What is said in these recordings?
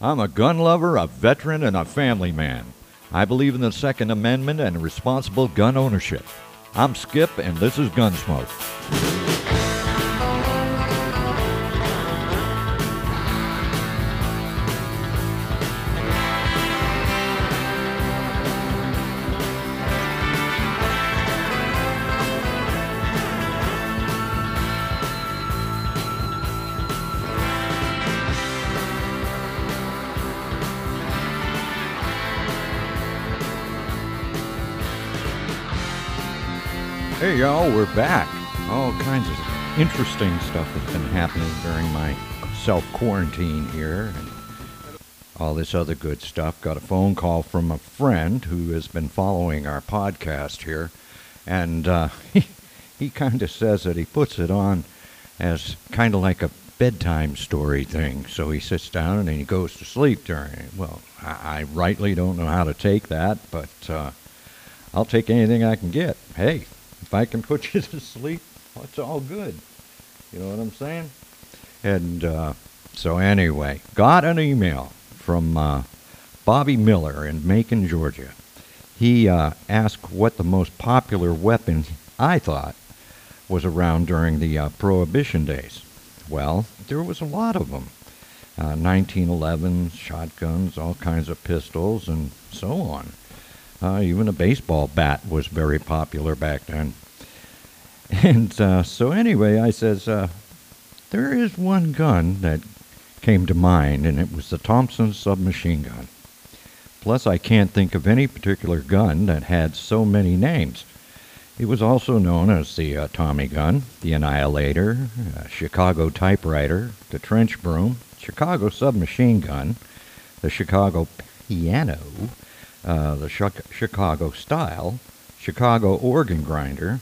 I'm a gun lover, a veteran, and a family man. I believe in the Second Amendment and responsible gun ownership. I'm Skip, and this is Gunsmoke. Hey y'all, we're back. All kinds of interesting stuff has been happening during my self quarantine here and all this other good stuff. Got a phone call from a friend who has been following our podcast here, and uh, he, he kind of says that he puts it on as kind of like a bedtime story thing. So he sits down and he goes to sleep during it. Well, I, I rightly don't know how to take that, but uh, I'll take anything I can get. Hey, if I can put you to sleep, it's all good. You know what I'm saying? And uh, so, anyway, got an email from uh, Bobby Miller in Macon, Georgia. He uh, asked what the most popular weapon I thought was around during the uh, Prohibition days. Well, there was a lot of them. Uh, 1911 shotguns, all kinds of pistols, and so on. Uh, even a baseball bat was very popular back then. And uh, so, anyway, I says, uh, there is one gun that came to mind, and it was the Thompson submachine gun. Plus, I can't think of any particular gun that had so many names. It was also known as the uh, Tommy gun, the Annihilator, uh, Chicago typewriter, the trench broom, Chicago submachine gun, the Chicago piano, uh, the Chicago style, Chicago organ grinder,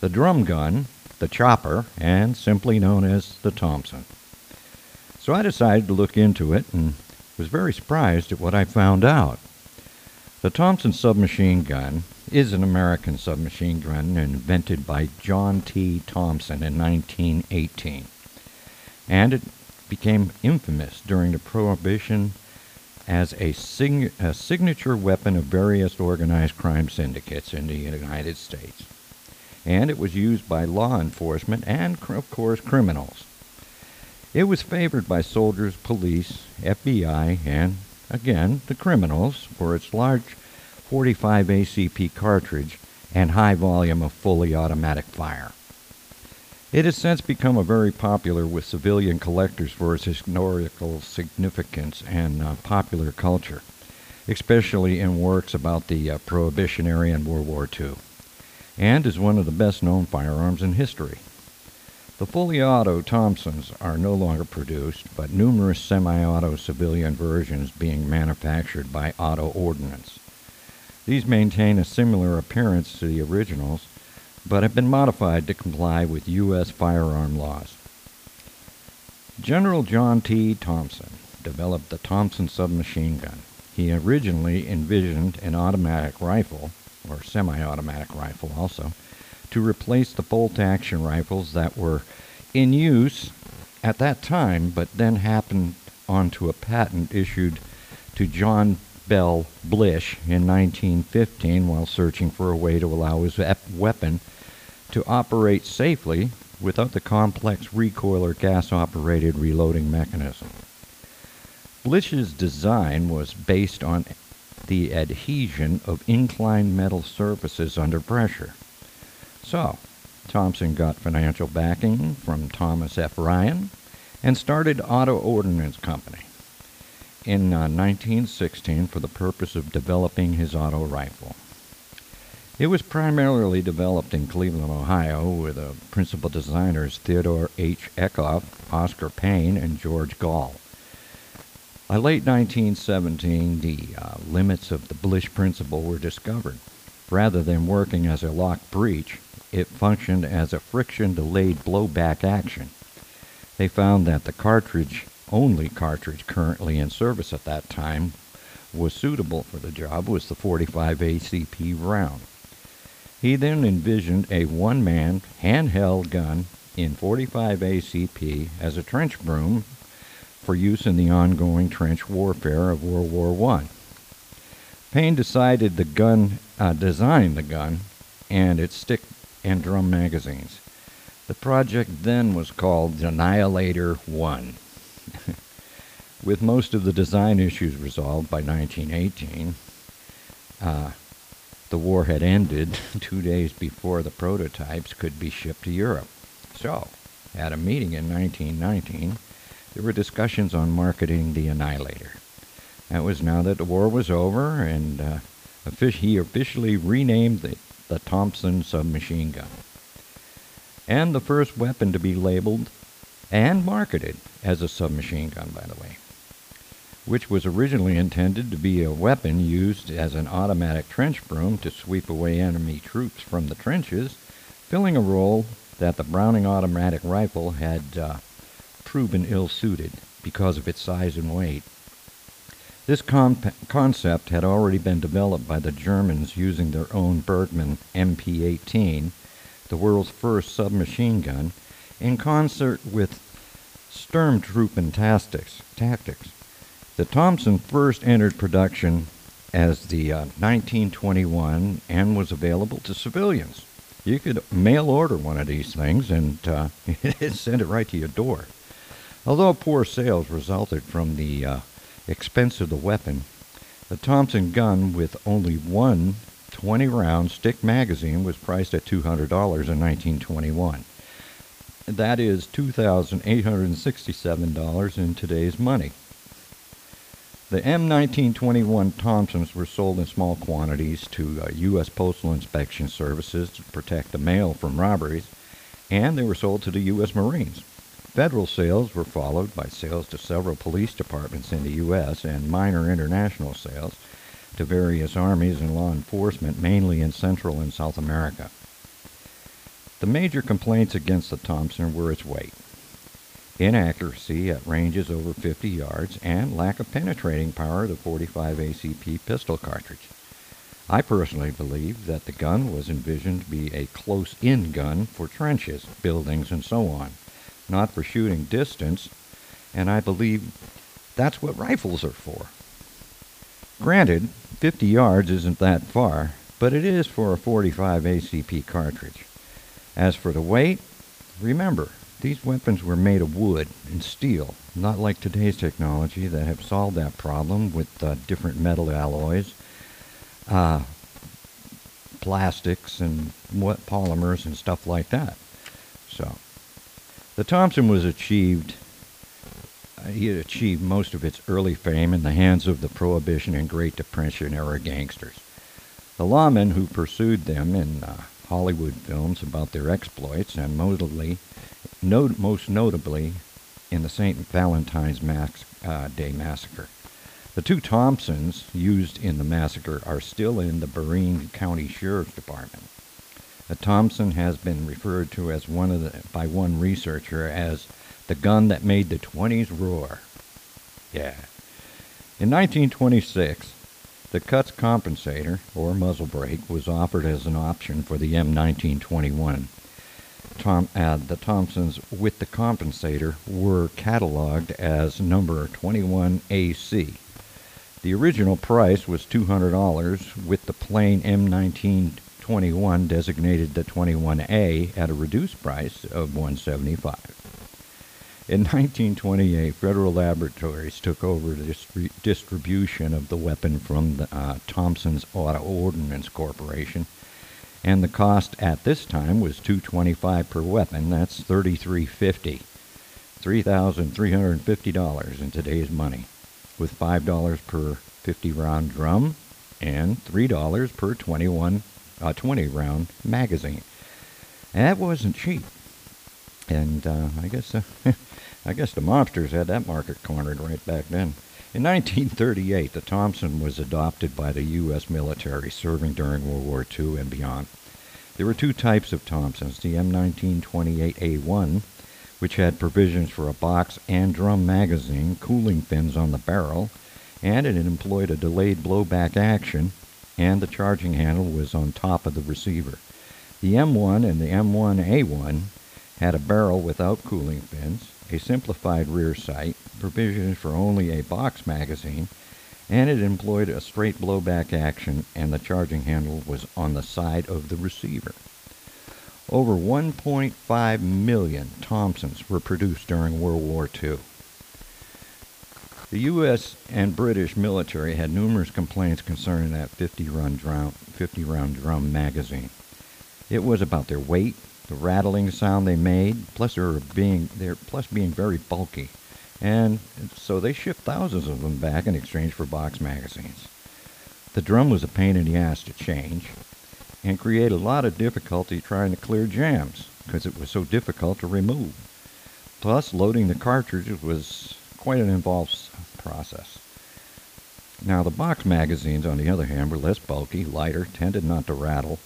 the drum gun, the chopper, and simply known as the Thompson. So I decided to look into it and was very surprised at what I found out. The Thompson submachine gun is an American submachine gun invented by John T. Thompson in 1918, and it became infamous during the Prohibition as a, sig- a signature weapon of various organized crime syndicates in the United States. And it was used by law enforcement and, of course, criminals. It was favored by soldiers, police, FBI, and, again, the criminals for its large 45 ACP cartridge and high volume of fully automatic fire. It has since become a very popular with civilian collectors for its historical significance and uh, popular culture, especially in works about the uh, Prohibition era and World War II, and is one of the best known firearms in history. The fully auto Thompsons are no longer produced, but numerous semi auto civilian versions being manufactured by Auto Ordnance. These maintain a similar appearance to the originals but have been modified to comply with U.S. firearm laws. General John T. Thompson developed the Thompson submachine gun. He originally envisioned an automatic rifle, or semi automatic rifle also, to replace the bolt action rifles that were in use at that time, but then happened onto a patent issued to John Bell Blish in 1915 while searching for a way to allow his weapon to operate safely without the complex recoil or gas operated reloading mechanism. Blish's design was based on the adhesion of inclined metal surfaces under pressure. So, Thompson got financial backing from Thomas F. Ryan and started Auto Ordnance Company in uh, 1916 for the purpose of developing his auto rifle. It was primarily developed in Cleveland, Ohio, with the principal designers Theodore H. Eickhoff, Oscar Payne, and George Goll. By late 1917, the uh, limits of the Blish principle were discovered. Rather than working as a lock breech, it functioned as a friction delayed blowback action. They found that the cartridge, only cartridge currently in service at that time, was suitable for the job was the 45 ACP round. He then envisioned a one man handheld gun in 45 ACP as a trench broom for use in the ongoing trench warfare of World War I. Payne decided the gun, uh, designed the gun and its stick and drum magazines. The project then was called Annihilator 1. With most of the design issues resolved by 1918, uh, the war had ended two days before the prototypes could be shipped to Europe. So, at a meeting in 1919, there were discussions on marketing the Annihilator. That was now that the war was over, and uh, he officially renamed the, the Thompson submachine gun. And the first weapon to be labeled and marketed as a submachine gun, by the way, which was originally intended to be a weapon used as an automatic trench broom to sweep away enemy troops from the trenches, filling a role that the Browning automatic rifle had uh, proven ill suited because of its size and weight. This concept had already been developed by the Germans using their own Bergmann MP 18, the world's first submachine gun, in concert with Sturmtruppen tactics. The Thompson first entered production as the uh, 1921 and was available to civilians. You could mail order one of these things and uh, send it right to your door. Although poor sales resulted from the uh, expense of the weapon, the Thompson gun with only one 20 round stick magazine was priced at $200 in 1921. That is $2,867 in today's money. The M1921 Thompsons were sold in small quantities to uh, U.S. Postal Inspection Services to protect the mail from robberies, and they were sold to the U.S. Marines. Federal sales were followed by sales to several police departments in the U.S. and minor international sales to various armies and law enforcement, mainly in Central and South America. The major complaints against the Thompson were its weight, inaccuracy at ranges over 50 yards, and lack of penetrating power of the 45 ACP pistol cartridge. I personally believe that the gun was envisioned to be a close-in gun for trenches, buildings, and so on not for shooting distance, and I believe that's what rifles are for. Granted, 50 yards isn't that far, but it is for a 45 ACP cartridge. As for the weight, remember, these weapons were made of wood and steel, not like today's technology that have solved that problem with uh, different metal alloys, uh, plastics, and what polymers and stuff like that. So, the Thompson was achieved, uh, he had achieved most of its early fame in the hands of the Prohibition and Great Depression era gangsters. The lawmen who pursued them in uh, Hollywood films about their exploits, and notably, not, most notably in the St. Valentine's Max, uh, Day Massacre. The two Thompsons used in the massacre are still in the Berrien County Sheriff's Department. The Thompson has been referred to as one of the, by one researcher as the gun that made the 20s roar. Yeah. In 1926, the Cutts compensator, or muzzle brake, was offered as an option for the M1921. Tom, uh, the Thompsons with the compensator were cataloged as number 21AC. The original price was $200 with the plain M19 21 designated the 21A at a reduced price of 175. In 1928, Federal Laboratories took over the distri- distribution of the weapon from the, uh, Thompson's Auto Ordnance Corporation, and the cost at this time was 225 per weapon. That's 3350, $3,350 in today's money, with $5 per 50 round drum and $3 per 21 a 20 round magazine. That wasn't cheap. And uh, I guess uh, I guess the mobsters had that market cornered right back then. In 1938, the Thompson was adopted by the U.S. military serving during World War II and beyond. There were two types of Thompsons the M1928A1, which had provisions for a box and drum magazine, cooling fins on the barrel, and it employed a delayed blowback action and the charging handle was on top of the receiver. The M1 and the M1A1 had a barrel without cooling fins, a simplified rear sight, provisions for only a box magazine, and it employed a straight blowback action and the charging handle was on the side of the receiver. Over 1.5 million Thompsons were produced during World War II. The U.S. and British military had numerous complaints concerning that 50 round drum, 50 round drum magazine. It was about their weight, the rattling sound they made, plus their being their plus being very bulky, and so they shipped thousands of them back in exchange for box magazines. The drum was a pain in the ass to change, and created a lot of difficulty trying to clear jams because it was so difficult to remove. Plus, loading the cartridges was quite an involved process. Now, the box magazines, on the other hand, were less bulky, lighter, tended not to rattle,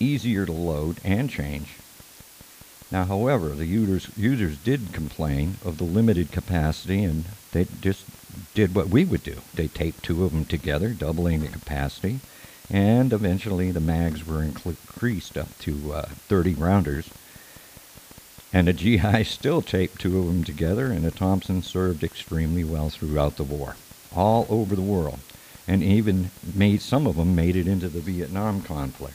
easier to load and change. Now, however, the users, users did complain of the limited capacity and they just did what we would do. They taped two of them together, doubling the capacity, and eventually the mags were increased up to uh, 30 rounders and the GI still taped two of them together, and the Thompson served extremely well throughout the war, all over the world, and even made some of them made it into the Vietnam conflict.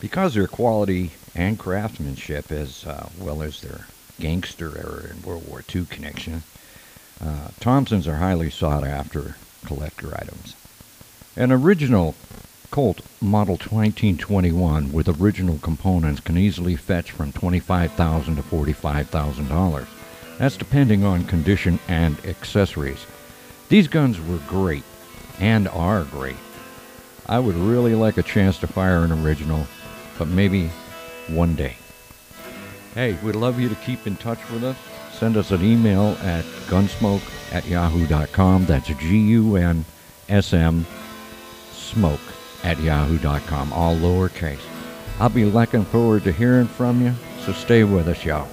Because their quality and craftsmanship, as uh, well as their gangster era and World War II connection, uh, Thompsons are highly sought after collector items. An original Colt Model 1921 with original components can easily fetch from 25,000 to $45,000. That's depending on condition and accessories. These guns were great and are great. I would really like a chance to fire an original, but maybe one day. Hey, we'd love you to keep in touch with us. Send us an email at gunsmoke at yahoo.com. That's G U N S M smoke at yahoo.com, all lowercase. I'll be looking forward to hearing from you, so stay with us, y'all.